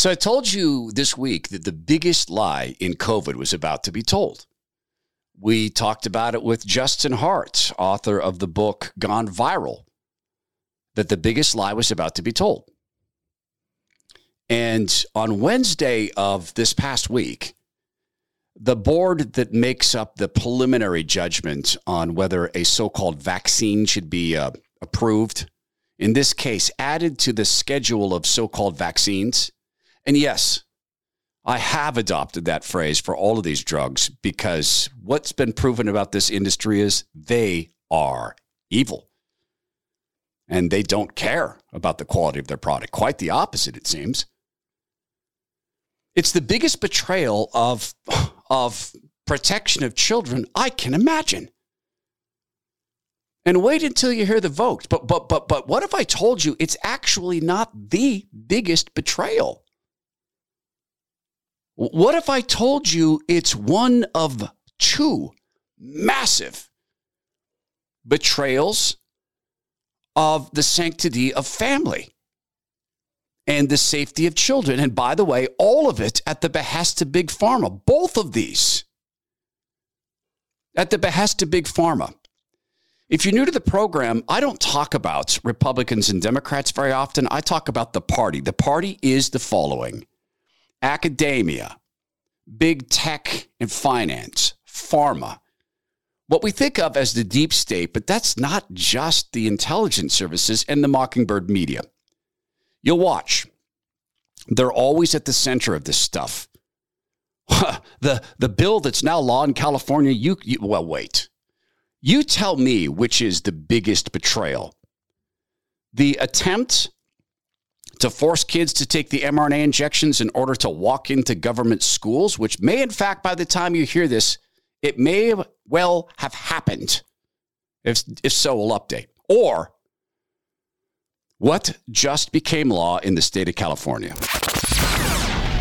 So I told you this week that the biggest lie in COVID was about to be told. We talked about it with Justin Hart, author of the book Gone Viral, that the biggest lie was about to be told. And on Wednesday of this past week, the board that makes up the preliminary judgment on whether a so called vaccine should be uh, approved, in this case, added to the schedule of so called vaccines. And yes, I have adopted that phrase for all of these drugs because what's been proven about this industry is they are evil. And they don't care about the quality of their product. Quite the opposite, it seems. It's the biggest betrayal of of protection of children I can imagine. And wait until you hear the vote. But but but but what if I told you it's actually not the biggest betrayal? What if I told you it's one of two massive betrayals of the sanctity of family? and the safety of children. And by the way, all of it at the behest of Big Pharma, both of these at the behest of Big Pharma. If you're new to the program, I don't talk about Republicans and Democrats very often. I talk about the party. The party is the following academia, big tech and finance, pharma, what we think of as the deep state, but that's not just the intelligence services and the Mockingbird media. You'll watch. They're always at the center of this stuff. the the bill that's now law in California, you, you well wait. You tell me which is the biggest betrayal. The attempt to force kids to take the mRNA injections in order to walk into government schools, which may, in fact, by the time you hear this, it may well have happened. If, if so, we'll update. Or what just became law in the state of California?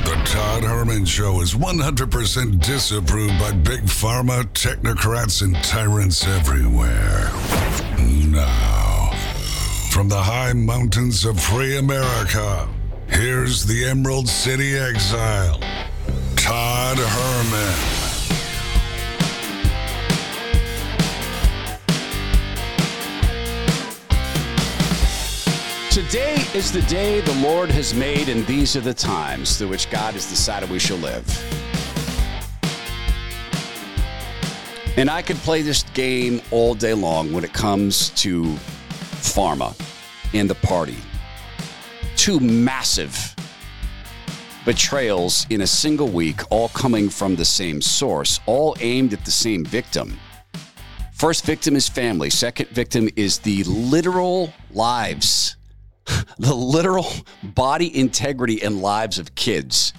The Todd Herman Show is 100% disapproved by big pharma, technocrats, and tyrants everywhere. Now, from the high mountains of free America, here's the Emerald City exile, Todd Herman. Today is the day the Lord has made, and these are the times through which God has decided we shall live. And I could play this game all day long when it comes to pharma and the party. Two massive betrayals in a single week, all coming from the same source, all aimed at the same victim. First victim is family, second victim is the literal lives the literal body integrity and lives of kids.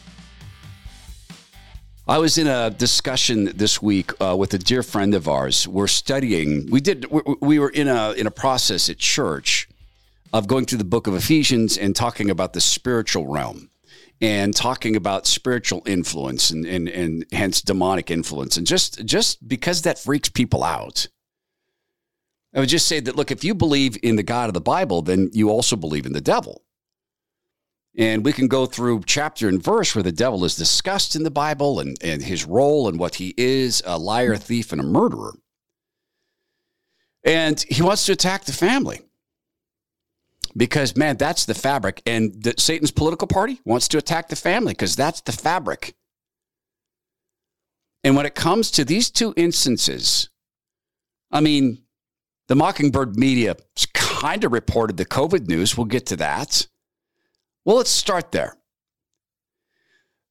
I was in a discussion this week uh, with a dear friend of ours. We're studying. We did. We were in a in a process at church of going through the book of Ephesians and talking about the spiritual realm and talking about spiritual influence and, and, and hence demonic influence. And just just because that freaks people out, I would just say that, look, if you believe in the God of the Bible, then you also believe in the devil. And we can go through chapter and verse where the devil is discussed in the Bible and, and his role and what he is a liar, thief, and a murderer. And he wants to attack the family because, man, that's the fabric. And the, Satan's political party wants to attack the family because that's the fabric. And when it comes to these two instances, I mean, the Mockingbird media kind of reported the COVID news. We'll get to that. Well, let's start there.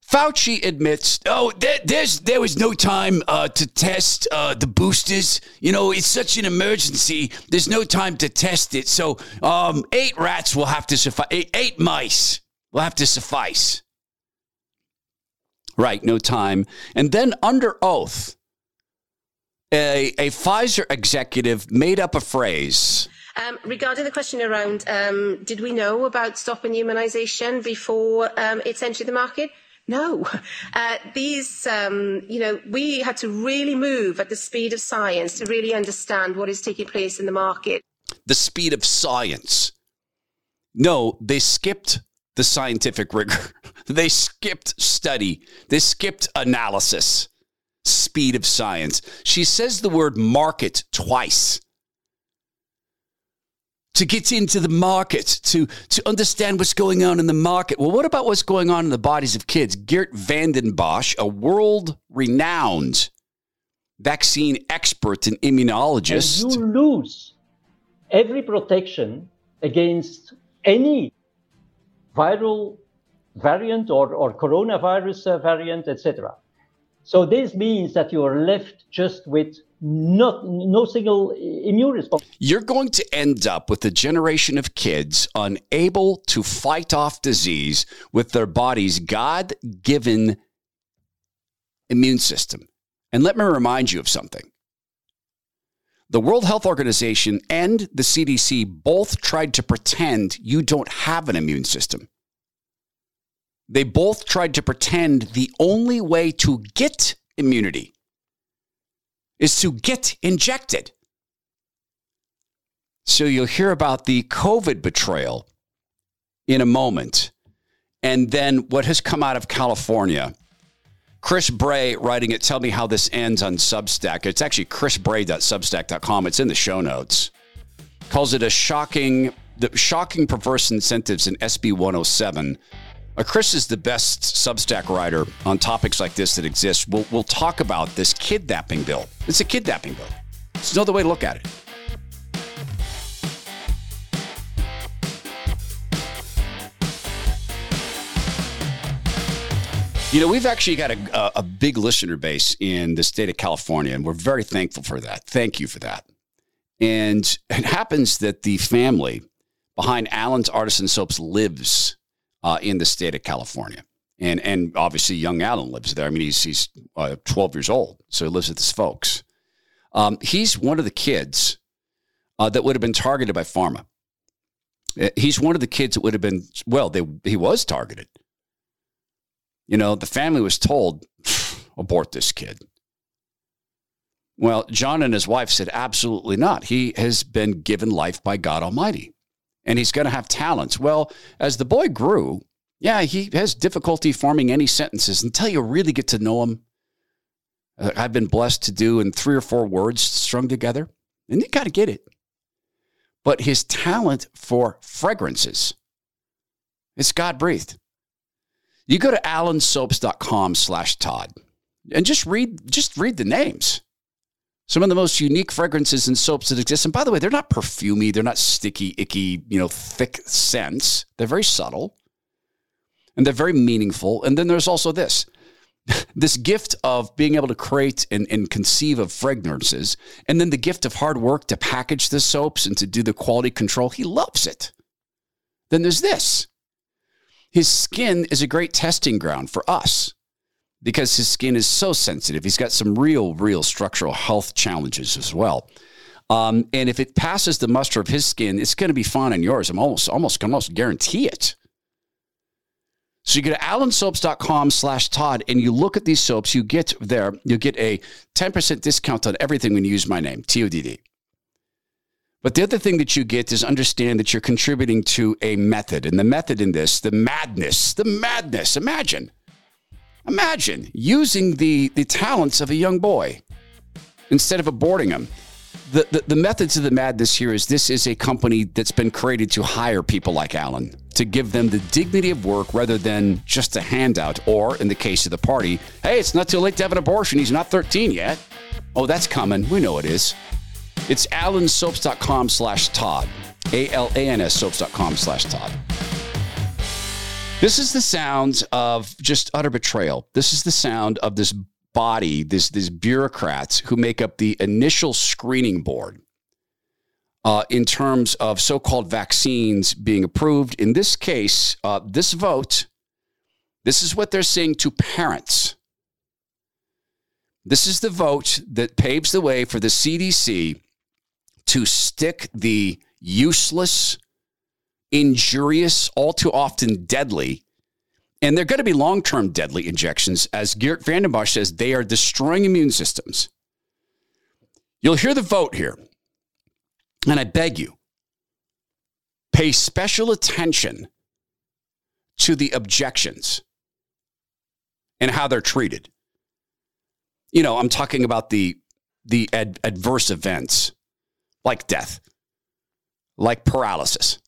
Fauci admits, oh, there, there's there was no time uh, to test uh, the boosters. You know, it's such an emergency. There's no time to test it. So, um, eight rats will have to suffice. Eight, eight mice will have to suffice. Right, no time. And then under oath, a, a Pfizer executive made up a phrase. Um, regarding the question around, um, did we know about stopping immunisation before um, it's entered the market? No. Uh, these, um, you know, we had to really move at the speed of science to really understand what is taking place in the market. The speed of science. No, they skipped the scientific rigor. They skipped study, they skipped analysis, speed of science. She says the word market twice. To get into the market, to, to understand what's going on in the market. Well, what about what's going on in the bodies of kids? Geert Vanden Bossche, a world renowned vaccine expert and immunologist. And you lose every protection against any viral variant or, or coronavirus uh, variant, etc. So this means that you are left just with not no single immune response. You're going to end up with a generation of kids unable to fight off disease with their body's God-given immune system. And let me remind you of something. The World Health Organization and the CDC both tried to pretend you don't have an immune system. They both tried to pretend the only way to get immunity is to get injected. So you'll hear about the COVID betrayal in a moment. And then what has come out of California Chris Bray writing it. Tell me how this ends on Substack. It's actually chrisbray.substack.com. It's in the show notes. Calls it a shocking, the shocking perverse incentives in SB 107. Uh, Chris is the best Substack writer on topics like this that exist. We'll, we'll talk about this kidnapping bill. It's a kidnapping bill. There's no other way to look at it. You know, we've actually got a, a big listener base in the state of California, and we're very thankful for that. Thank you for that. And it happens that the family behind Alan's Artisan Soaps lives uh, in the state of California. And, and obviously, young Alan lives there. I mean, he's, he's uh, 12 years old, so he lives with his folks. Um, he's one of the kids uh, that would have been targeted by pharma. Uh, he's one of the kids that would have been, well, they, he was targeted you know, the family was told, abort this kid. Well, John and his wife said, absolutely not. He has been given life by God Almighty and he's going to have talents. Well, as the boy grew, yeah, he has difficulty forming any sentences until you really get to know him. Uh, I've been blessed to do in three or four words strung together, and you got to get it. But his talent for fragrances, it's God breathed. You go to alanssoaps.com slash Todd and just read, just read the names. Some of the most unique fragrances and soaps that exist. And by the way, they're not perfumey. They're not sticky, icky, you know, thick scents. They're very subtle and they're very meaningful. And then there's also this this gift of being able to create and, and, conceive of fragrances, and then the gift of hard work to package the soaps and to do the quality control. He loves it. Then there's this his skin is a great testing ground for us because his skin is so sensitive. He's got some real, real structural health challenges as well. Um, and if it passes the muster of his skin, it's going to be fine on yours. I'm almost, almost, almost guarantee it. So you go to alanssoaps.com slash Todd and you look at these soaps, you get there, you get a 10% discount on everything when you use my name, T-O-D-D. But the other thing that you get is understand that you're contributing to a method. And the method in this, the madness, the madness. Imagine, imagine using the, the talents of a young boy instead of aborting him. The, the, the methods of the madness here is this is a company that's been created to hire people like Alan, to give them the dignity of work rather than just a handout. Or in the case of the party, hey, it's not too late to have an abortion. He's not 13 yet. Oh, that's coming. We know it is. It's alanssoaps.com slash Todd. A-L-A-N-S soaps.com slash Todd. This is the sound of just utter betrayal. This is the sound of this body, this, these bureaucrats who make up the initial screening board uh, in terms of so called vaccines being approved. In this case, uh, this vote, this is what they're saying to parents. This is the vote that paves the way for the CDC to stick the useless, injurious, all too often deadly, and they're going to be long term deadly injections. As Geert Vanden Bossche says, they are destroying immune systems. You'll hear the vote here. And I beg you, pay special attention to the objections. and how they're treated. You know, I'm talking about the the ad- adverse events like death, like paralysis,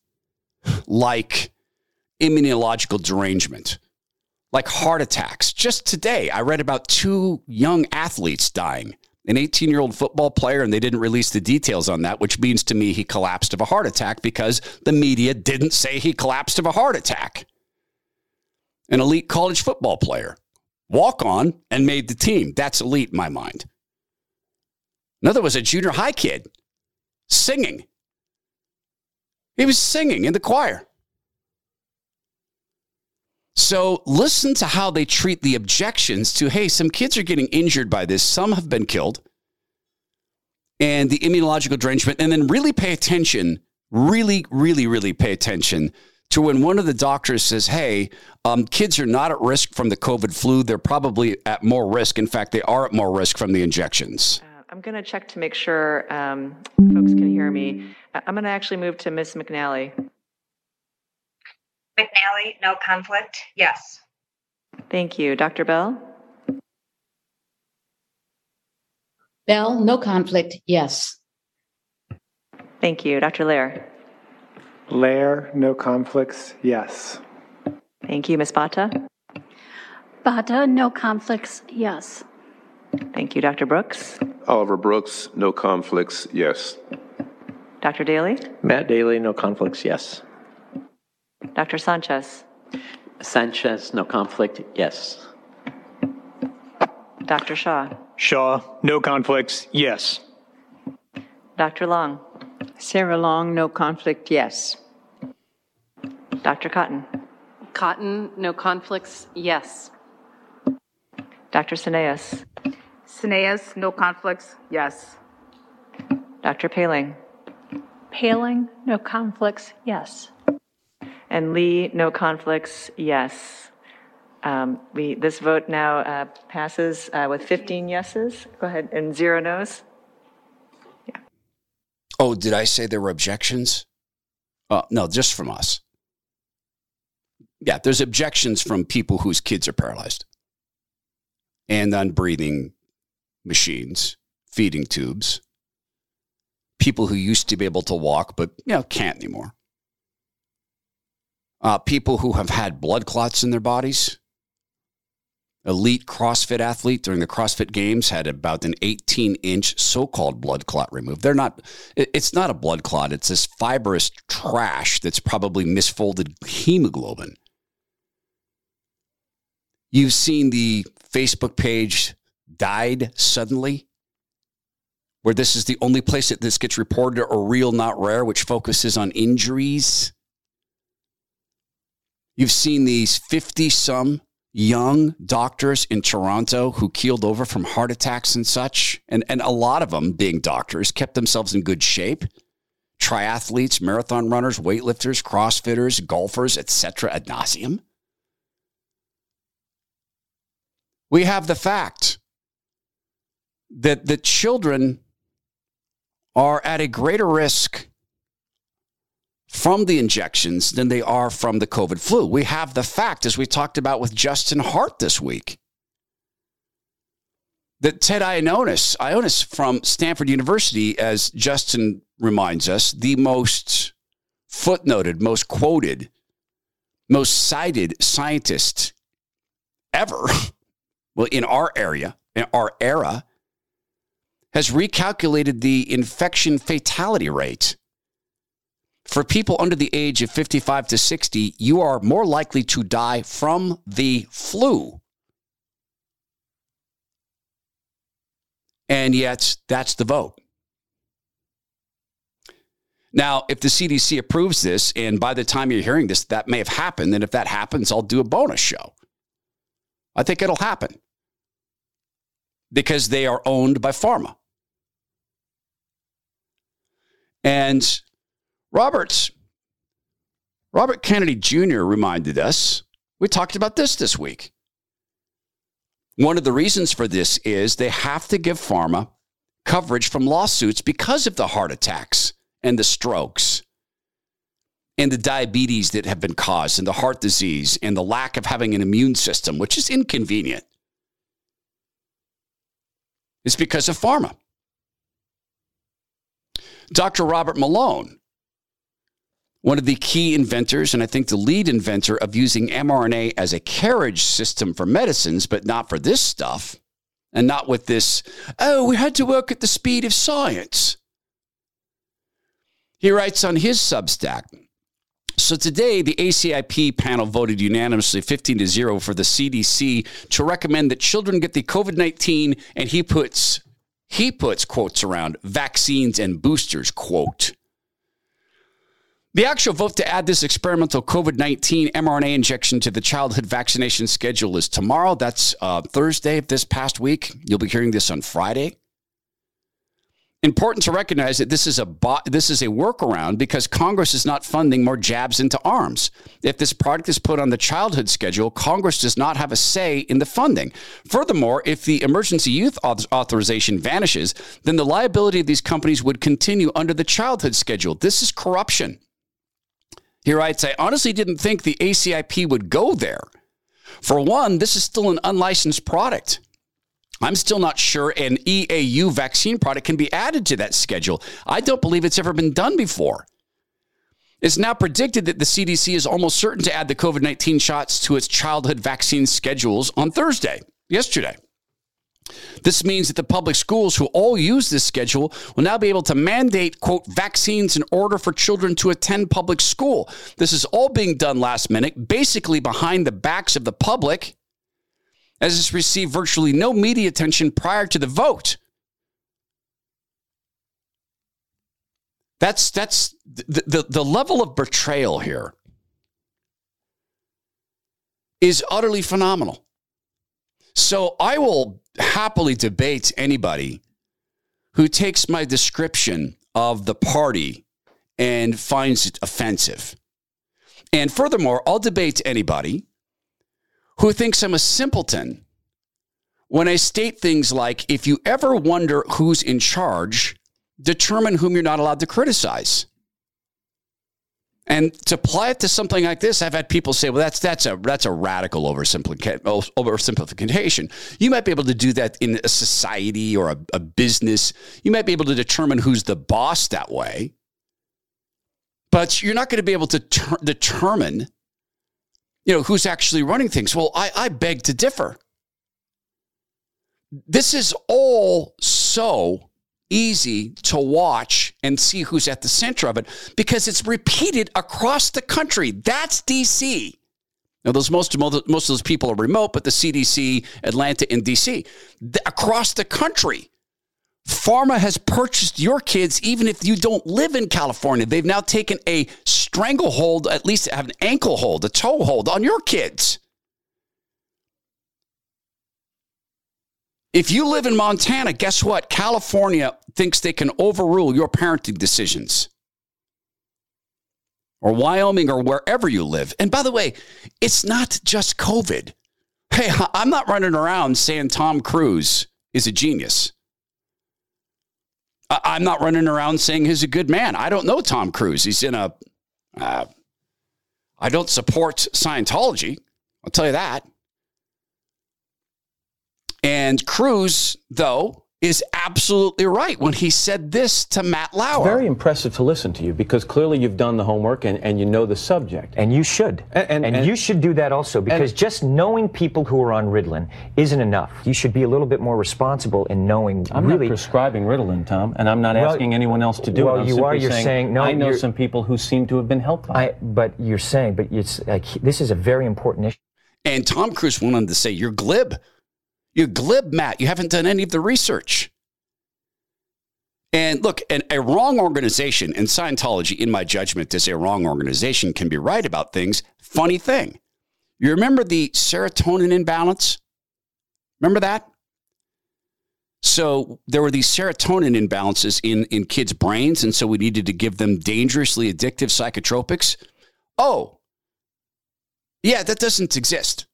like immunological derangement, like heart attacks. Just today, I read about two young athletes dying an 18 year old football player, and they didn't release the details on that, which means to me he collapsed of a heart attack because the media didn't say he collapsed of a heart attack. An elite college football player, walk on and made the team. That's elite in my mind. Another was a junior high kid singing. He was singing in the choir. So listen to how they treat the objections to hey, some kids are getting injured by this, some have been killed, and the immunological derangement. and then really pay attention, really, really, really pay attention to when one of the doctors says, hey, um, kids are not at risk from the COVID flu. They're probably at more risk. In fact, they are at more risk from the injections. Uh, I'm going to check to make sure um, folks can hear me. I'm going to actually move to Ms. McNally. McNally, no conflict, yes. Thank you. Dr. Bell? Bell, no conflict, yes. Thank you. Dr. Loehr? Loehr, no conflicts, yes. Thank you. Ms. Bahta? Bahta, no conflicts, yes. Thank you. Dr. Brooks? Oliver Brooks, no conflicts, yes. Dr. Daley? Matt Daley, no conflicts, yes. Dr. Sanchez? Sanchez, no conflict, yes. Dr. Shah? Shah, no conflicts, yes. Dr. Long? Sarah Long, no conflict, yes. Dr. Kotton? Kotton, no conflicts, yes. Dr. Cineas? Cineas, no conflicts, yes. Dr. Poehling? Poehling, no conflicts, yes. And Lee, no conflicts, yes. Um, we, this vote now uh, passes uh, with 15 yeses. Go ahead, and zero noes. Yeah. Oh, did I say there were objections? Uh, no, just from us. Yeah, there's objections from people whose kids are paralyzed and on breathing machines, feeding tubes, people who used to be able to walk but you know can't anymore. Uh, people who have had blood clots in their bodies. Elite CrossFit athlete during the CrossFit Games had about an 18 inch so called blood clot removed. They're not, it's not a blood clot, it's this fibrous trash that's probably misfolded hemoglobin. You've seen the Facebook page died suddenly, where this is the only place that this gets reported or real, not rare, which focuses on injuries. You've seen these 50 some young doctors in Toronto who keeled over from heart attacks and such. And, and a lot of them, being doctors, kept themselves in good shape. Triathletes, marathon runners, weightlifters, crossfitters, golfers, etc. ad nauseum. We have the fact that the children are at a greater risk from the injections than they are from the COVID flu. We have the fact, as we talked about with Justin Hart this week, that Ted Ioannidis, Ioannidis from Stanford University, as Justin reminds us, the most footnoted, most quoted, most cited scientist ever, well, in our area, in our era, has recalculated the infection fatality rate for people under the age of 55 to 60, you are more likely to die from the flu. And yet, that's the vote. Now, if the CDC approves this, and by the time you're hearing this, that may have happened, and if that happens, I'll do a bonus show. I think it'll happen because they are owned by pharma. And Roberts, Robert Kennedy Jr. reminded us, we talked about this this week. One of the reasons for this is they have to give pharma coverage from lawsuits because of the heart attacks and the strokes and the diabetes that have been caused, and the heart disease, and the lack of having an immune system, which is inconvenient. It's because of pharma. Dr. Robert Malone, one of the key inventors, and I think the lead inventor of using mRNA as a carriage system for medicines, but not for this stuff, and not with this, oh, we had to work at the speed of science. He writes on his Substack. So today, the ACIP panel voted unanimously 15 to 0 for the CDC to recommend that children get the COVID 19, and he puts he puts quotes around vaccines and boosters, quote. The actual vote to add this experimental COVID 19 mRNA injection to the childhood vaccination schedule is tomorrow. That's uh, Thursday of this past week. You'll be hearing this on Friday important to recognize that this is a bo- this is a workaround because Congress is not funding more jabs into arms. If this product is put on the childhood schedule, Congress does not have a say in the funding. Furthermore, if the emergency use authorization vanishes, then the liability of these companies would continue under the childhood schedule. This is corruption. He writes, I honestly didn't think the ACIP would go there. For one, this is still an unlicensed product. I'm still not sure an EAU vaccine product can be added to that schedule. I don't believe it's ever been done before. It's now predicted that the CDC is almost certain to add the COVID 19 shots to its childhood vaccine schedules on Thursday, yesterday. This means that the public schools who all use this schedule will now be able to mandate, quote, vaccines in order for children to attend public school. This is all being done last minute, basically behind the backs of the public as it's received virtually no media attention prior to the vote. That's that's the, the, the level of betrayal here is utterly phenomenal. So I will happily debate anybody who takes my description of the party and finds it offensive. And furthermore, I'll debate anybody who thinks I'm a simpleton when I state things like if you ever wonder who's in charge, determine whom you're not allowed to criticize. And to apply it to something like this, I've had people say, "Well, that's that's a that's a radical oversimplification." You might be able to do that in a society or a, a business. You might be able to determine who's the boss that way, but you're not going to be able to ter- determine you know, who's actually running things. Well, I, I beg to differ. This is all so easy to watch and see who's at the center of it because it's repeated across the country. That's DC. Now, those most, most of those people are remote, but the CDC, Atlanta, and DC, across the country, Pharma has purchased your kids even if you don't live in California. They've now taken a stranglehold, at least have an ankle hold, a toe hold on your kids. If you live in Montana, guess what? California thinks they can overrule your parenting decisions. Or Wyoming or wherever you live. And by the way, it's not just COVID. Hey, I'm not running around saying Tom Cruise is a genius. I'm not running around saying he's a good man. I don't know Tom Cruise. He's in a. Uh, I don't support Scientology. I'll tell you that. And Cruise, though, is absolutely right when he said this to Matt Lauer. It's very impressive to listen to you because clearly you've done the homework and, and you know the subject. And you should. And, and, and, and you should do that also because just knowing people who are on Ritalin isn't enough. You should be a little bit more responsible in knowing I'm really. not prescribing Ritalin, Tom, and I'm not well, asking anyone else to do well, it. Well, you are. You're saying, saying, no. I know some people who seem to have been helped by it. But you're saying, but it's like this is a very important issue. And Tom Cruise went on to say, "You're glib. You're glib, Matt. You haven't done any of the research." And look, an, a wrong organization, and Scientology, in my judgment, is a wrong organization, can be right about things. Funny thing. You remember the serotonin imbalance? Remember that? So there were these serotonin imbalances in, in kids' brains, and so we needed to give them dangerously addictive psychotropics. Oh, yeah, that doesn't exist.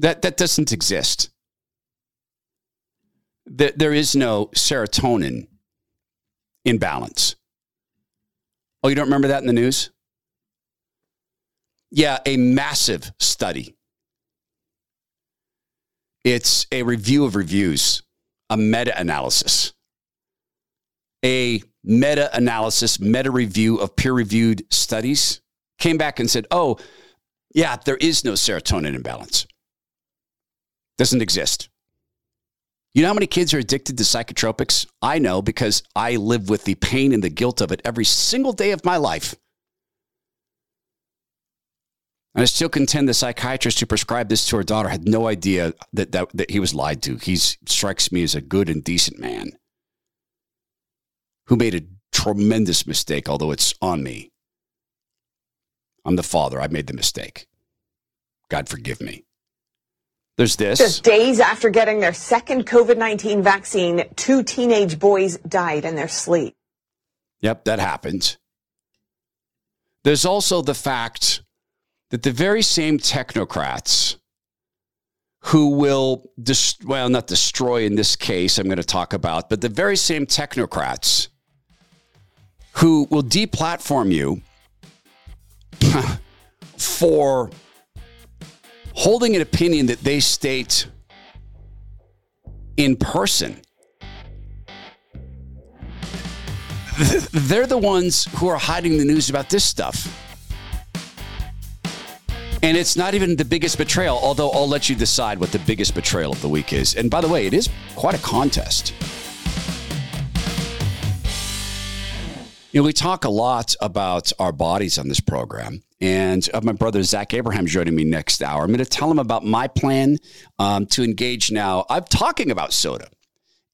That, that doesn't exist there is no serotonin imbalance. Oh, you don't remember that in the news? Yeah, a massive study. It's a review of reviews, a meta analysis, a meta analysis, meta review of peer reviewed studies came back and said, oh, yeah, there is no serotonin imbalance. Doesn't exist. You know how many kids are addicted to psychotropics? I know because I live with the pain and the guilt of it every single day of my life. And I still contend the psychiatrist who prescribed this to her daughter had no idea that, that, that he was lied to. He strikes me as a good and decent man who made a tremendous mistake, although it's on me. I'm the father. I made the mistake. God forgive me. There's this. Just days after getting their second COVID 19 vaccine, two teenage boys died in their sleep. Yep, that happens. There's also the fact that the very same technocrats who will, dis- well, not destroy in this case, I'm going to talk about, but the very same technocrats who will deplatform you for holding an opinion that they state in person. They're the ones who are hiding the news about this stuff. And it's not even the biggest betrayal, although I'll let you decide what the biggest betrayal of the week is. And by the way, it is quite a contest. You know, we talk a lot about our bodies on this program. And my brother Zach Abraham joining me next hour. I'm going to tell him about my plan um, to engage now. I'm talking about SOTA.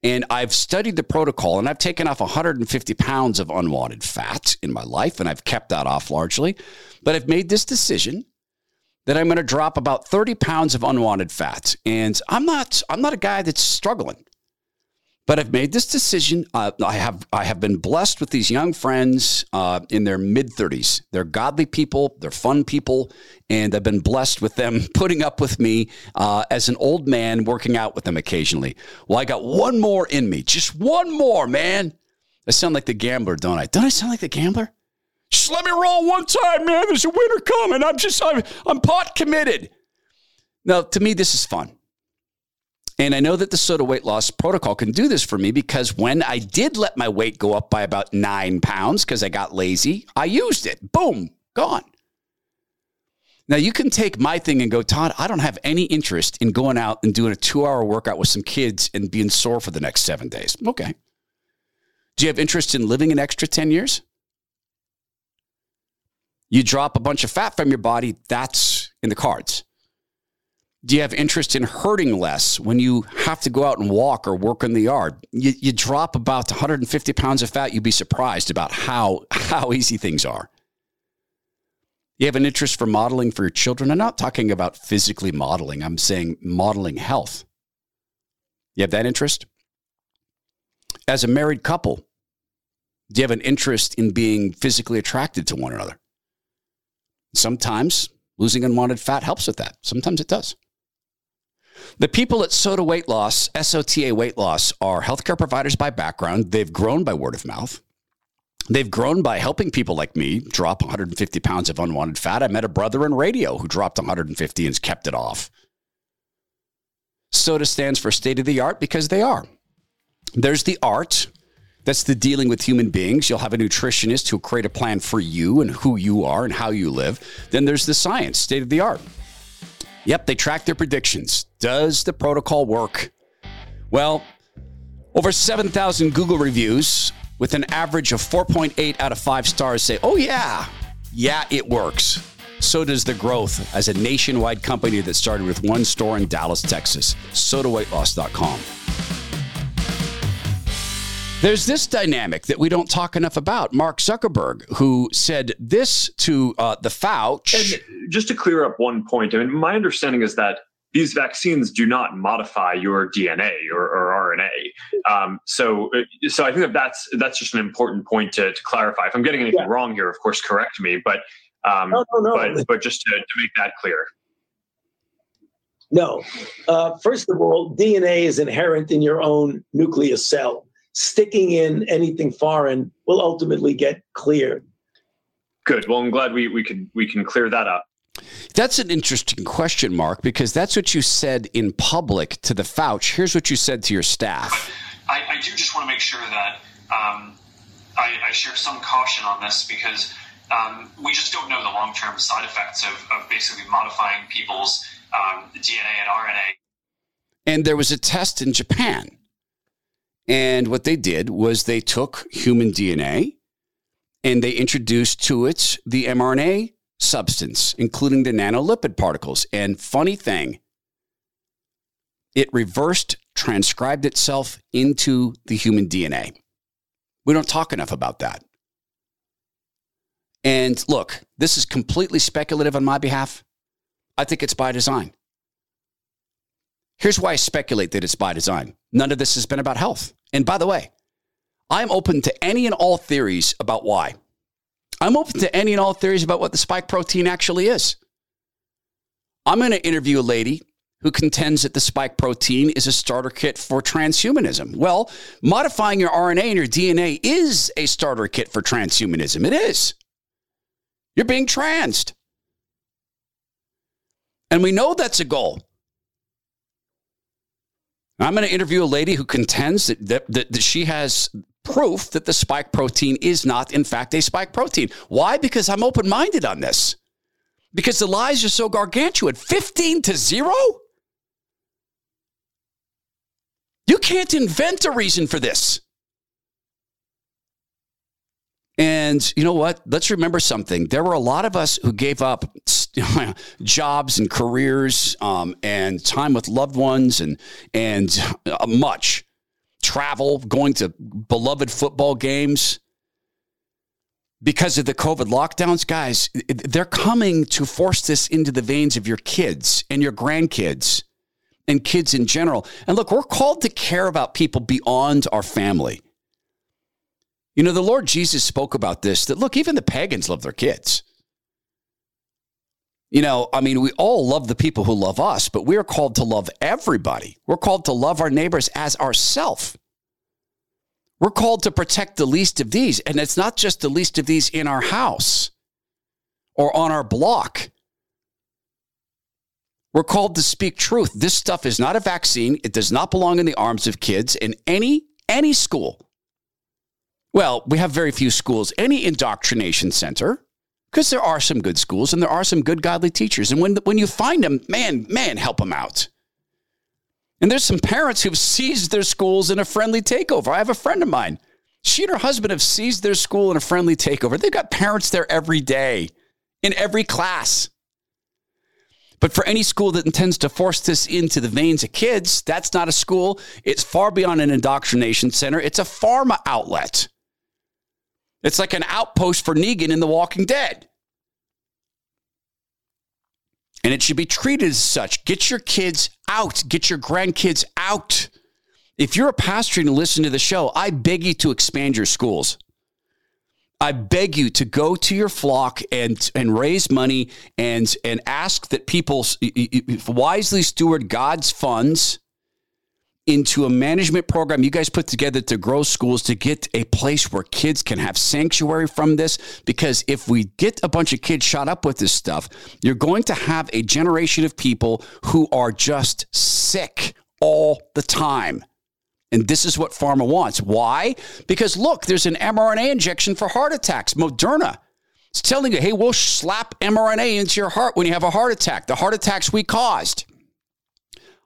And I've studied the protocol and I've taken off 150 pounds of unwanted fat in my life, and I've kept that off largely. But I've made this decision that I'm going to drop about 30 pounds of unwanted fat. And I'm not, I'm not a guy that's struggling. But I've made this decision. Uh, I have I have been blessed with these young friends uh, in their mid thirties. They're godly people. They're fun people, and I've been blessed with them putting up with me uh, as an old man, working out with them occasionally. Well, I got one more in me, just one more, man. I sound like the gambler, don't I? Don't I sound like the gambler? Just let me roll one time, man. There's a winner coming. I'm just I'm I'm pot committed. Now, to me, this is fun. And I know that the SOTA weight loss protocol can do this for me because when I did let my weight go up by about nine pounds because I got lazy, I used it. Boom, gone. Now you can take my thing and go, Todd, I don't have any interest in going out and doing a two hour workout with some kids and being sore for the next seven days. Okay. Do you have interest in living an extra 10 years? You drop a bunch of fat from your body, that's in the cards do you have interest in hurting less when you have to go out and walk or work in the yard? You, you drop about 150 pounds of fat, you'd be surprised about how, how easy things are. You have an interest for modeling for your children. I'm not talking about physically modeling, I'm saying modeling health. You have that interest? As a married couple, do you have an interest in being physically attracted to one another? Sometimes losing unwanted fat helps with that. Sometimes it does. The people at SOTA Weight Loss, SOTA Weight Loss, are healthcare providers by background. They've grown by word of mouth. They've grown by helping people like me drop 150 pounds of unwanted fat. I met a brother in radio who dropped 150 and kept it off. SOTA stands for state of the art because they are. There's the art. That's the dealing with human beings. You'll have a nutritionist who'll create a plan for you and who you are and how you live. Then there's the science, state of the art. Yep, they track their predictions. Does the protocol work? Well, over 7,000 Google reviews with an average of 4.8 out of 5 stars say, oh, yeah, yeah, it works. So does the growth as a nationwide company that started with one store in Dallas, Texas. SotaWeightLoss.com. There's this dynamic that we don't talk enough about. Mark Zuckerberg, who said this to uh, the Fauci. And just to clear up one point, I mean, my understanding is that these vaccines do not modify your DNA or, or RNA. Um, so, uh, so I think that that's that's just an important point to, to clarify. If I'm getting anything yeah. wrong here, of course, correct me. But um, no, no, no. but but just to, to make that clear. No. Uh, first of all, DNA is inherent in your own nucleus cell sticking in anything foreign will ultimately get cleared. Good. Well, I'm glad we, we can we can clear that up. That's an interesting question, Mark, because that's what you said in public to the Fauci. Here's what you said to your staff. I, I do just want to make sure that um, I, I, share some caution on this because um, we just don't know the long term side effects of, of, basically modifying people's um, DNA and RNA. And there was a test in Japan. And what they did was they took human DNA and they introduced to it the mRNA substance, including the nanolipid particles. And funny thing, it reversed, transcribed itself into the human DNA. We don't talk enough about that. And look, this is completely speculative on my behalf. I think it's by design. Here's why I speculate that it's by design. None of this has been about health. And by the way, I'm open to any and all theories about why. I'm open to any and all theories about what the spike protein actually is. I'm going to interview a lady who contends that the spike protein is a starter kit for transhumanism. Well, modifying your RNA and your DNA is a starter kit for transhumanism. It is. You're being transed. And we know that's a goal. I'm going to interview a lady who contends that, that, that, that she has proof that the spike protein is not, in fact, a spike protein. Why? Because I'm open minded on this. Because the lies are so gargantuan 15 to 0? You can't invent a reason for this. And you know what? Let's remember something. There were a lot of us who gave up jobs and careers um, and time with loved ones and and uh, much travel, going to beloved football games because of the COVID lockdowns. Guys, they're coming to force this into the veins of your kids and your grandkids and kids in general. And look, we're called to care about people beyond our family. You know, the Lord Jesus spoke about this that look, even the pagans love their kids. You know, I mean, we all love the people who love us, but we are called to love everybody. We're called to love our neighbors as ourself. We're called to protect the least of these. And it's not just the least of these in our house or on our block. We're called to speak truth. This stuff is not a vaccine. It does not belong in the arms of kids in any any school. Well, we have very few schools, any indoctrination center, because there are some good schools and there are some good godly teachers. And when, when you find them, man, man, help them out. And there's some parents who've seized their schools in a friendly takeover. I have a friend of mine. She and her husband have seized their school in a friendly takeover. They've got parents there every day in every class. But for any school that intends to force this into the veins of kids, that's not a school. It's far beyond an indoctrination center. It's a pharma outlet. It's like an outpost for Negan in The Walking Dead. And it should be treated as such. Get your kids out, get your grandkids out. If you're a pastor and listen to the show, I beg you to expand your schools. I beg you to go to your flock and and raise money and and ask that people wisely steward God's funds into a management program you guys put together to grow schools to get a place where kids can have sanctuary from this. Because if we get a bunch of kids shot up with this stuff, you're going to have a generation of people who are just sick all the time. And this is what pharma wants. Why? Because look, there's an mRNA injection for heart attacks, Moderna. It's telling you, hey, we'll slap mRNA into your heart when you have a heart attack, the heart attacks we caused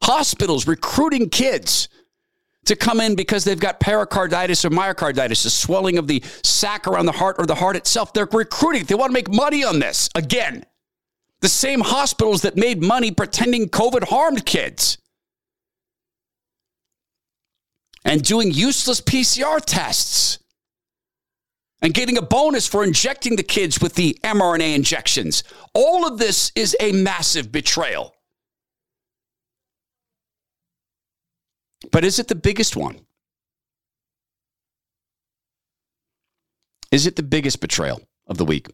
hospitals recruiting kids to come in because they've got pericarditis or myocarditis, the swelling of the sac around the heart or the heart itself. They're recruiting. They want to make money on this. Again, the same hospitals that made money pretending COVID harmed kids and doing useless PCR tests and getting a bonus for injecting the kids with the mRNA injections. All of this is a massive betrayal. But is it the biggest one? Is it the biggest betrayal of the week?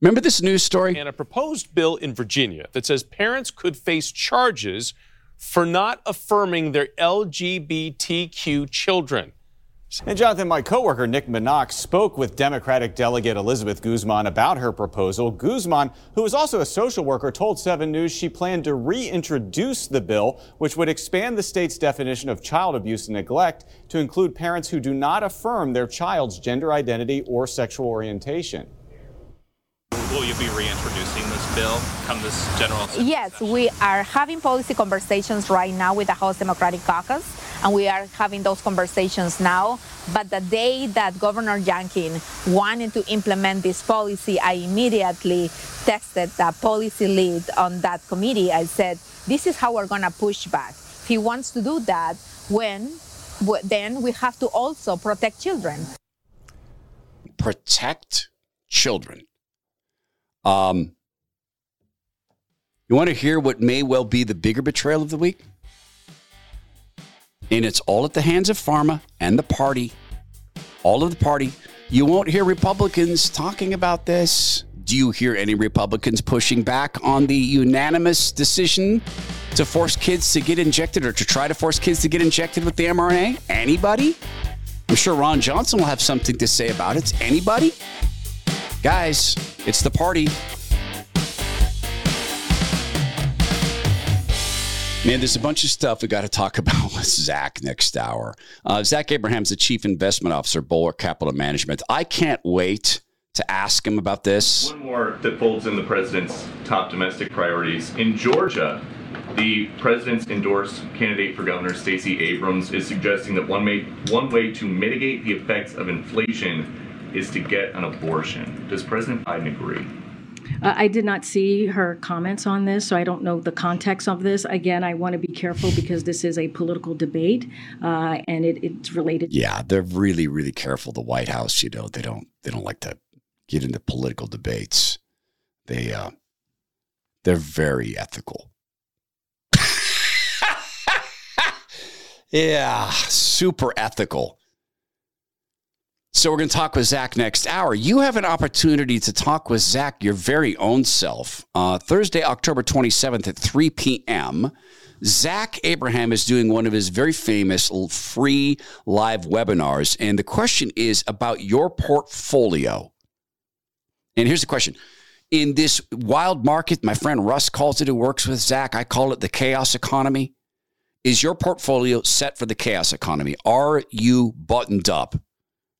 Remember this news story? And a proposed bill in Virginia that says parents could face charges for not affirming their LGBTQ children. And Jonathan, my coworker Nick Minock spoke with Democratic delegate Elizabeth Guzman about her proposal. Guzman, who is also a social worker, told 7 News she planned to reintroduce the bill, which would expand the state's definition of child abuse and neglect to include parents who do not affirm their child's gender identity or sexual orientation. Will you be reintroducing this bill come this general? Yes, we are having policy conversations right now with the House Democratic Caucus, and we are having those conversations now. But the day that Governor Youngkin wanted to implement this policy, I immediately texted the policy lead on that committee. I said, "This is how we're going to push back. If he wants to do that, when then we have to also protect children." Protect children. Um, you want to hear what may well be the bigger betrayal of the week? And it's all at the hands of pharma and the party, all of the party. You won't hear Republicans talking about this. Do you hear any Republicans pushing back on the unanimous decision to force kids to get injected or to try to force kids to get injected with the mRNA? Anybody? I'm sure Ron Johnson will have something to say about it. Anybody? Guys, it's the party. Man, there's a bunch of stuff we got to talk about with Zach next hour. Uh, Zach Abraham's the chief investment officer, Bulwark Capital Management. I can't wait to ask him about this. One more that folds in the president's top domestic priorities. In Georgia, the president's endorsed candidate for governor, Stacey Abrams, is suggesting that one, may, one way to mitigate the effects of inflation is to get an abortion. Does President Biden agree? Uh, I did not see her comments on this, so I don't know the context of this. Again, I want to be careful because this is a political debate, uh, and it, it's related. Yeah, they're really, really careful. The White House, you know, they don't they don't like to get into political debates. They uh, they're very ethical. yeah, super ethical. So we're going to talk with Zach next hour. You have an opportunity to talk with Zach, your very own self, uh, Thursday, October 27th at 3 p.m. Zach Abraham is doing one of his very famous free live webinars. And the question is about your portfolio. And here's the question. In this wild market, my friend Russ calls it, who works with Zach, I call it the chaos economy. Is your portfolio set for the chaos economy? Are you buttoned up?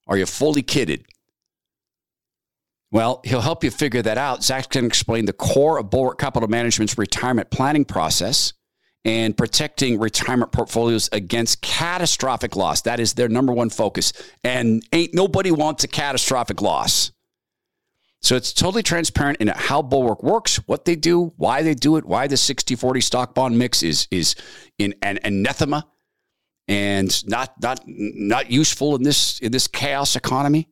Are you fully kitted? Well, he'll help you figure that out. Zach can explain the core of Bulwark Capital Management's retirement planning process and protecting retirement portfolios against catastrophic loss. That is their number one focus. And ain't nobody wants a catastrophic loss. So it's totally transparent in how Bulwark works, what they do, why they do it, why the 60-40 stock bond mix is is in an anathema and not not not useful in this in this chaos economy.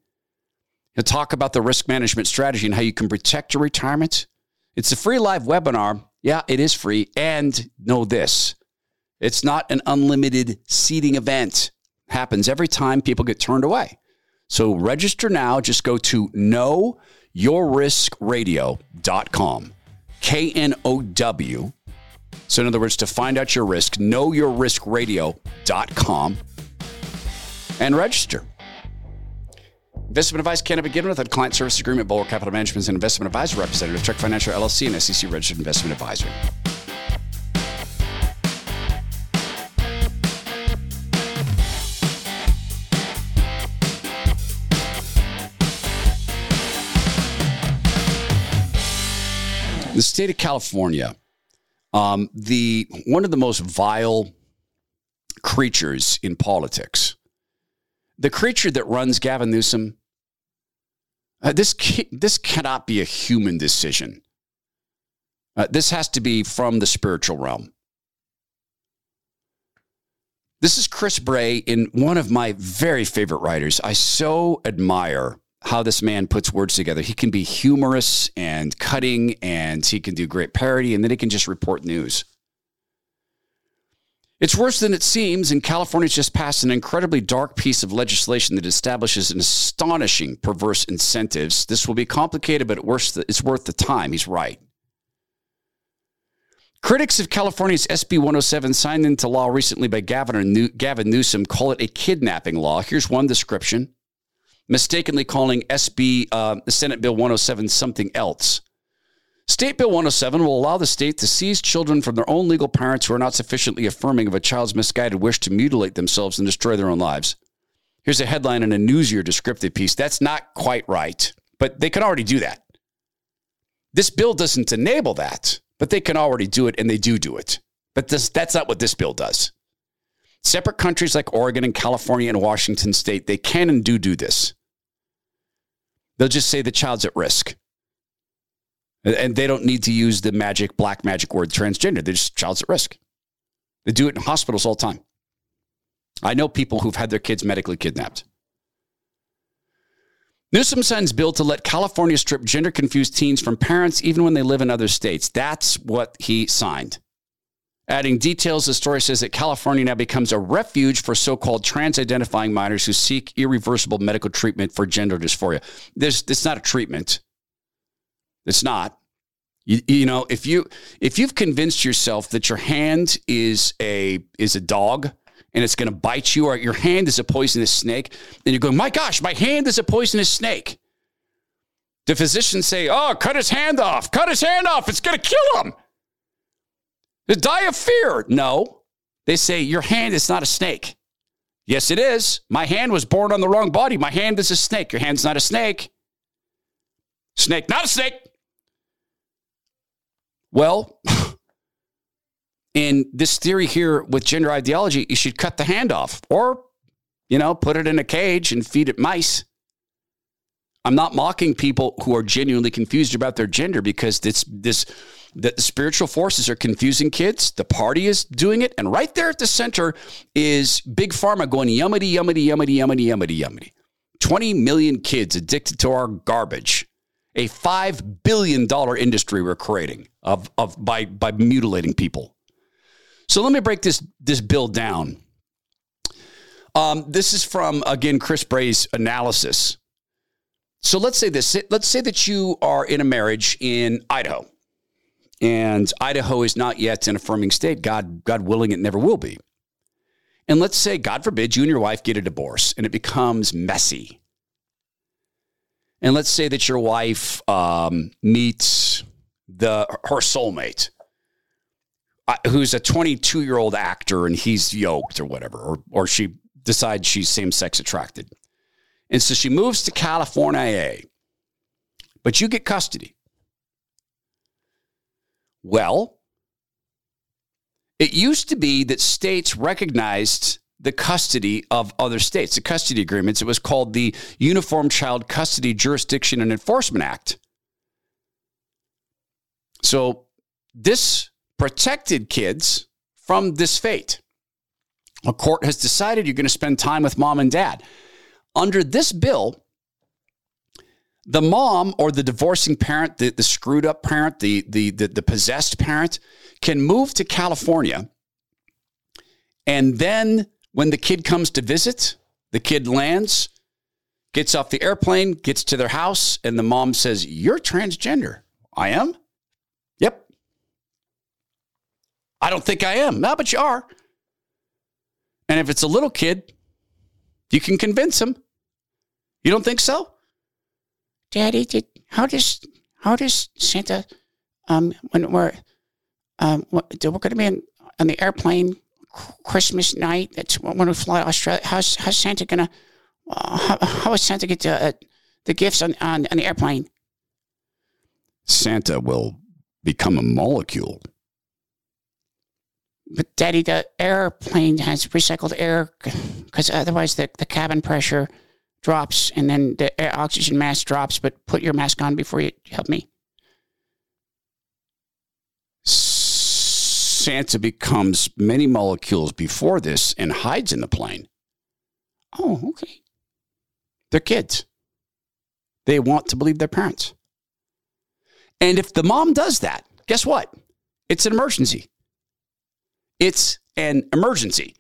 He'll talk about the risk management strategy and how you can protect your retirement. It's a free live webinar. Yeah, it is free. And know this. It's not an unlimited seating event. happens every time people get turned away. So register now. Just go to knowyourriskradio.com. K N O W so, in other words, to find out your risk, knowyourriskradio.com and register. Investment advice cannot be given without a client service agreement. Bulwark Capital Management is an investment advisor representative, Trek Financial LLC, and SEC registered investment advisor. The state of California um, the one of the most vile creatures in politics, the creature that runs Gavin Newsom. Uh, this this cannot be a human decision. Uh, this has to be from the spiritual realm. This is Chris Bray in one of my very favorite writers. I so admire how this man puts words together. He can be humorous and cutting, and he can do great parody, and then he can just report news. It's worse than it seems, and California's just passed an incredibly dark piece of legislation that establishes an astonishing perverse incentives. This will be complicated, but it's worth the time. He's right. Critics of California's SB 107, signed into law recently by New- Gavin Newsom, call it a kidnapping law. Here's one description mistakenly calling SB uh, Senate Bill 107 something else. State Bill 107 will allow the state to seize children from their own legal parents who are not sufficiently affirming of a child's misguided wish to mutilate themselves and destroy their own lives. Here's a headline in a newsier descriptive piece. That's not quite right, but they can already do that. This bill doesn't enable that, but they can already do it, and they do do it. But this, that's not what this bill does. Separate countries like Oregon and California and Washington state, they can and do do this. They'll just say the child's at risk. And they don't need to use the magic, black magic word transgender. They're just child's at risk. They do it in hospitals all the time. I know people who've had their kids medically kidnapped. Newsom signs bill to let California strip gender confused teens from parents even when they live in other states. That's what he signed. Adding details, the story says that California now becomes a refuge for so called trans identifying minors who seek irreversible medical treatment for gender dysphoria. This, it's not a treatment. It's not. You, you know, if you if you've convinced yourself that your hand is a is a dog and it's going to bite you, or your hand is a poisonous snake, then you're going, my gosh, my hand is a poisonous snake. The physicians say, oh, cut his hand off, cut his hand off, it's going to kill him. The die of fear. No, they say your hand is not a snake. Yes, it is. My hand was born on the wrong body. My hand is a snake. Your hand's not a snake. Snake, not a snake. Well, in this theory here with gender ideology, you should cut the hand off or, you know, put it in a cage and feed it mice. I'm not mocking people who are genuinely confused about their gender because this this the spiritual forces are confusing kids. The party is doing it, and right there at the center is big pharma going yummity yummity yummity yummity yummity yummity. Twenty million kids addicted to our garbage a $5 billion industry we're creating of, of by, by mutilating people. So let me break this, this bill down. Um, this is from, again, Chris Bray's analysis. So let's say this. Let's say that you are in a marriage in Idaho, and Idaho is not yet an affirming state. God, God willing, it never will be. And let's say, God forbid, you and your wife get a divorce and it becomes messy and let's say that your wife um, meets the her soulmate, uh, who's a 22 year old actor, and he's yoked or whatever, or or she decides she's same sex attracted, and so she moves to California, but you get custody. Well, it used to be that states recognized the custody of other states, the custody agreements. It was called the Uniform Child Custody Jurisdiction and Enforcement Act. So this protected kids from this fate. A court has decided you're going to spend time with mom and dad. Under this bill, the mom or the divorcing parent, the, the screwed up parent, the, the, the, the possessed parent, can move to California and then when the kid comes to visit, the kid lands, gets off the airplane, gets to their house, and the mom says, You're transgender. I am? Yep. I don't think I am. No, but you are. And if it's a little kid, you can convince him. You don't think so? Daddy, did, how does how does Santa um when we're um what do we're going to be in, on the airplane Christmas night. That's when we fly to Australia. How's, how's Santa gonna? Uh, how, how is Santa get the, uh, the gifts on, on on the airplane? Santa will become a molecule. But Daddy, the airplane has recycled air because otherwise the, the cabin pressure drops and then the oxygen mask drops. But put your mask on before you help me. Santa becomes many molecules before this and hides in the plane. Oh, okay. They're kids. They want to believe their parents. And if the mom does that, guess what? It's an emergency. It's an emergency.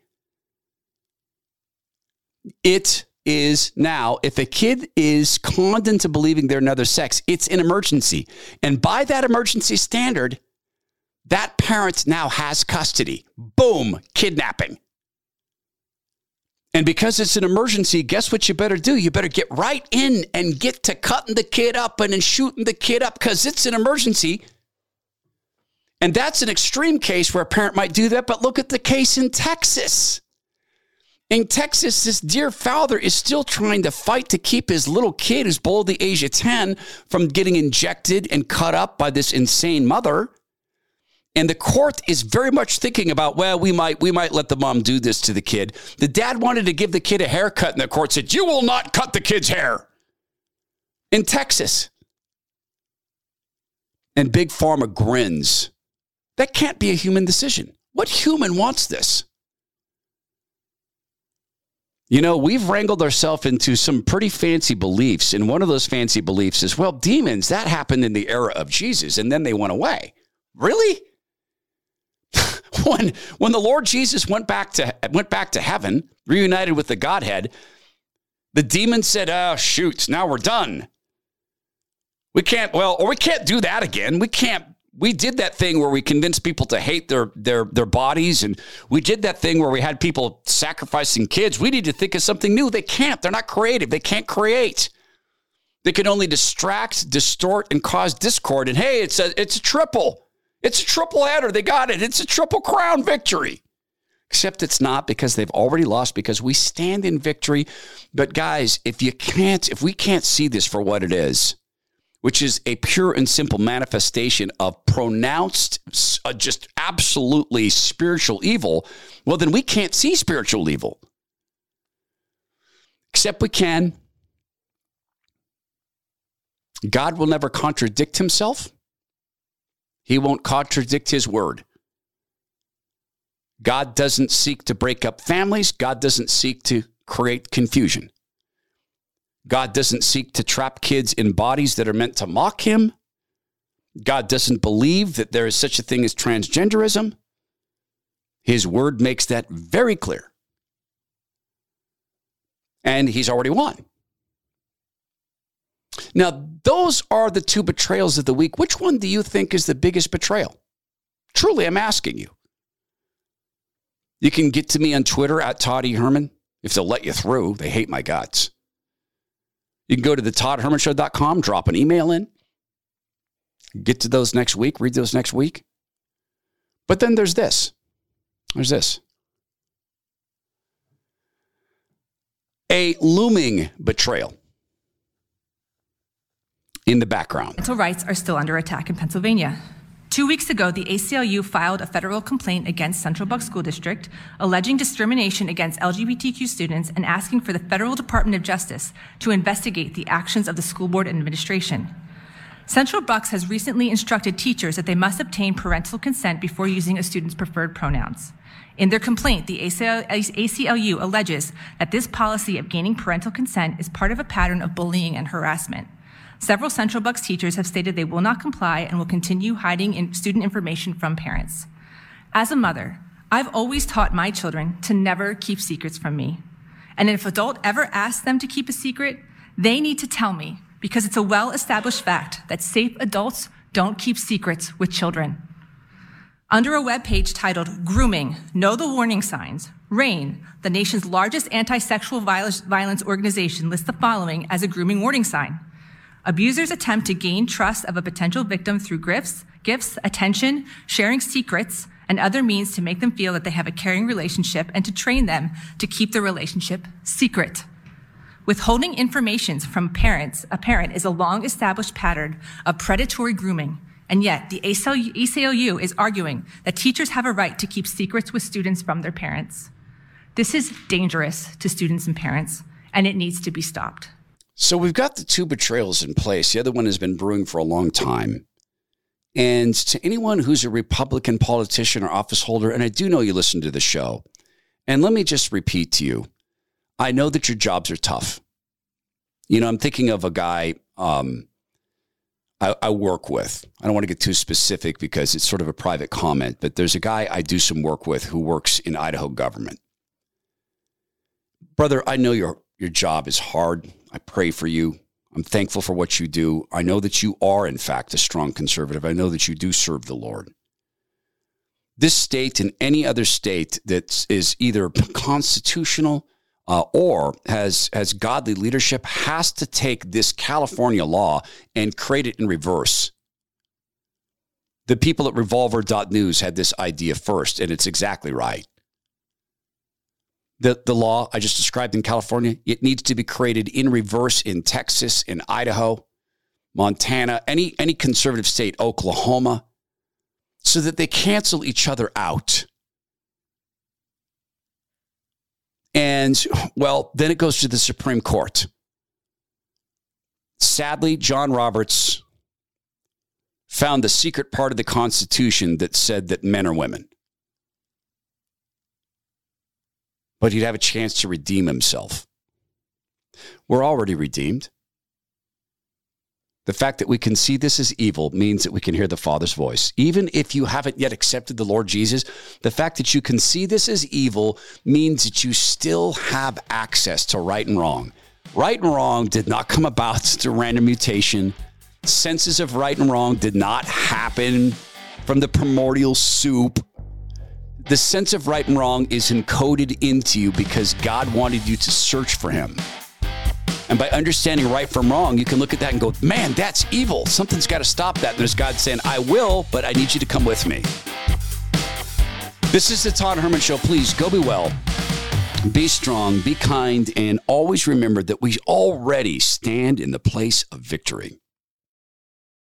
It is now, if a kid is conned into believing they're another sex, it's an emergency. And by that emergency standard, That parent now has custody. Boom, kidnapping. And because it's an emergency, guess what you better do? You better get right in and get to cutting the kid up and then shooting the kid up because it's an emergency. And that's an extreme case where a parent might do that. But look at the case in Texas. In Texas, this dear father is still trying to fight to keep his little kid, who's below the age of 10, from getting injected and cut up by this insane mother. And the court is very much thinking about, well, we might we might let the mom do this to the kid. The dad wanted to give the kid a haircut, and the court said, You will not cut the kid's hair. In Texas. And Big Pharma grins. That can't be a human decision. What human wants this? You know, we've wrangled ourselves into some pretty fancy beliefs. And one of those fancy beliefs is, well, demons, that happened in the era of Jesus, and then they went away. Really? when when the Lord Jesus went back to went back to heaven, reunited with the Godhead, the demon said, "Oh shoot, now we're done. We can't well, or we can't do that again. We can't we did that thing where we convinced people to hate their their their bodies and we did that thing where we had people sacrificing kids. We need to think of something new. They can't. They're not creative. They can't create. They can only distract, distort and cause discord. And hey, it's a it's a triple. It's a triple header. They got it. It's a triple crown victory. Except it's not because they've already lost because we stand in victory. But guys, if you can't, if we can't see this for what it is, which is a pure and simple manifestation of pronounced, uh, just absolutely spiritual evil, well, then we can't see spiritual evil. Except we can. God will never contradict himself. He won't contradict his word. God doesn't seek to break up families. God doesn't seek to create confusion. God doesn't seek to trap kids in bodies that are meant to mock him. God doesn't believe that there is such a thing as transgenderism. His word makes that very clear. And he's already won. Now, those are the two betrayals of the week. Which one do you think is the biggest betrayal? Truly, I'm asking you. You can get to me on Twitter at Toddy Herman if they'll let you through. They hate my guts. You can go to the toddhermanshow.com, drop an email in, get to those next week, read those next week. But then there's this. There's this. A looming betrayal in the background. Mental rights are still under attack in Pennsylvania. Two weeks ago, the ACLU filed a federal complaint against Central Bucks School District, alleging discrimination against LGBTQ students and asking for the Federal Department of Justice to investigate the actions of the school board and administration. Central Bucks has recently instructed teachers that they must obtain parental consent before using a student's preferred pronouns. In their complaint, the ACLU alleges that this policy of gaining parental consent is part of a pattern of bullying and harassment. Several Central Bucks teachers have stated they will not comply and will continue hiding in student information from parents. As a mother, I've always taught my children to never keep secrets from me. And if an adult ever asks them to keep a secret, they need to tell me because it's a well established fact that safe adults don't keep secrets with children. Under a webpage titled Grooming Know the Warning Signs, RAINN, the nation's largest anti sexual violence organization, lists the following as a grooming warning sign Abusers attempt to gain trust of a potential victim through gifts, gifts, attention, sharing secrets, and other means to make them feel that they have a caring relationship and to train them to keep the relationship secret. Withholding information from parents, a parent is a long established pattern of predatory grooming. And yet, the ACLU is arguing that teachers have a right to keep secrets with students from their parents. This is dangerous to students and parents, and it needs to be stopped. So we've got the two betrayals in place. The other one has been brewing for a long time. And to anyone who's a Republican politician or office holder, and I do know you listen to the show, and let me just repeat to you I know that your jobs are tough. You know, I'm thinking of a guy um, I, I work with. I don't want to get too specific because it's sort of a private comment, but there's a guy I do some work with who works in Idaho government. Brother, I know your, your job is hard. I pray for you. I'm thankful for what you do. I know that you are, in fact, a strong conservative. I know that you do serve the Lord. this state and any other state that is either constitutional uh, or has has godly leadership has to take this California law and create it in reverse. The people at Revolver.news had this idea first, and it's exactly right. The, the law I just described in California, it needs to be created in reverse in Texas, in Idaho, Montana, any, any conservative state, Oklahoma, so that they cancel each other out. And, well, then it goes to the Supreme Court. Sadly, John Roberts found the secret part of the Constitution that said that men are women. But he'd have a chance to redeem himself. We're already redeemed. The fact that we can see this as evil means that we can hear the Father's voice. Even if you haven't yet accepted the Lord Jesus, the fact that you can see this as evil means that you still have access to right and wrong. Right and wrong did not come about through random mutation. Senses of right and wrong did not happen from the primordial soup. The sense of right and wrong is encoded into you because God wanted you to search for Him. And by understanding right from wrong, you can look at that and go, man, that's evil. Something's got to stop that. And there's God saying, I will, but I need you to come with me. This is the Todd Herman Show. Please go be well, be strong, be kind, and always remember that we already stand in the place of victory.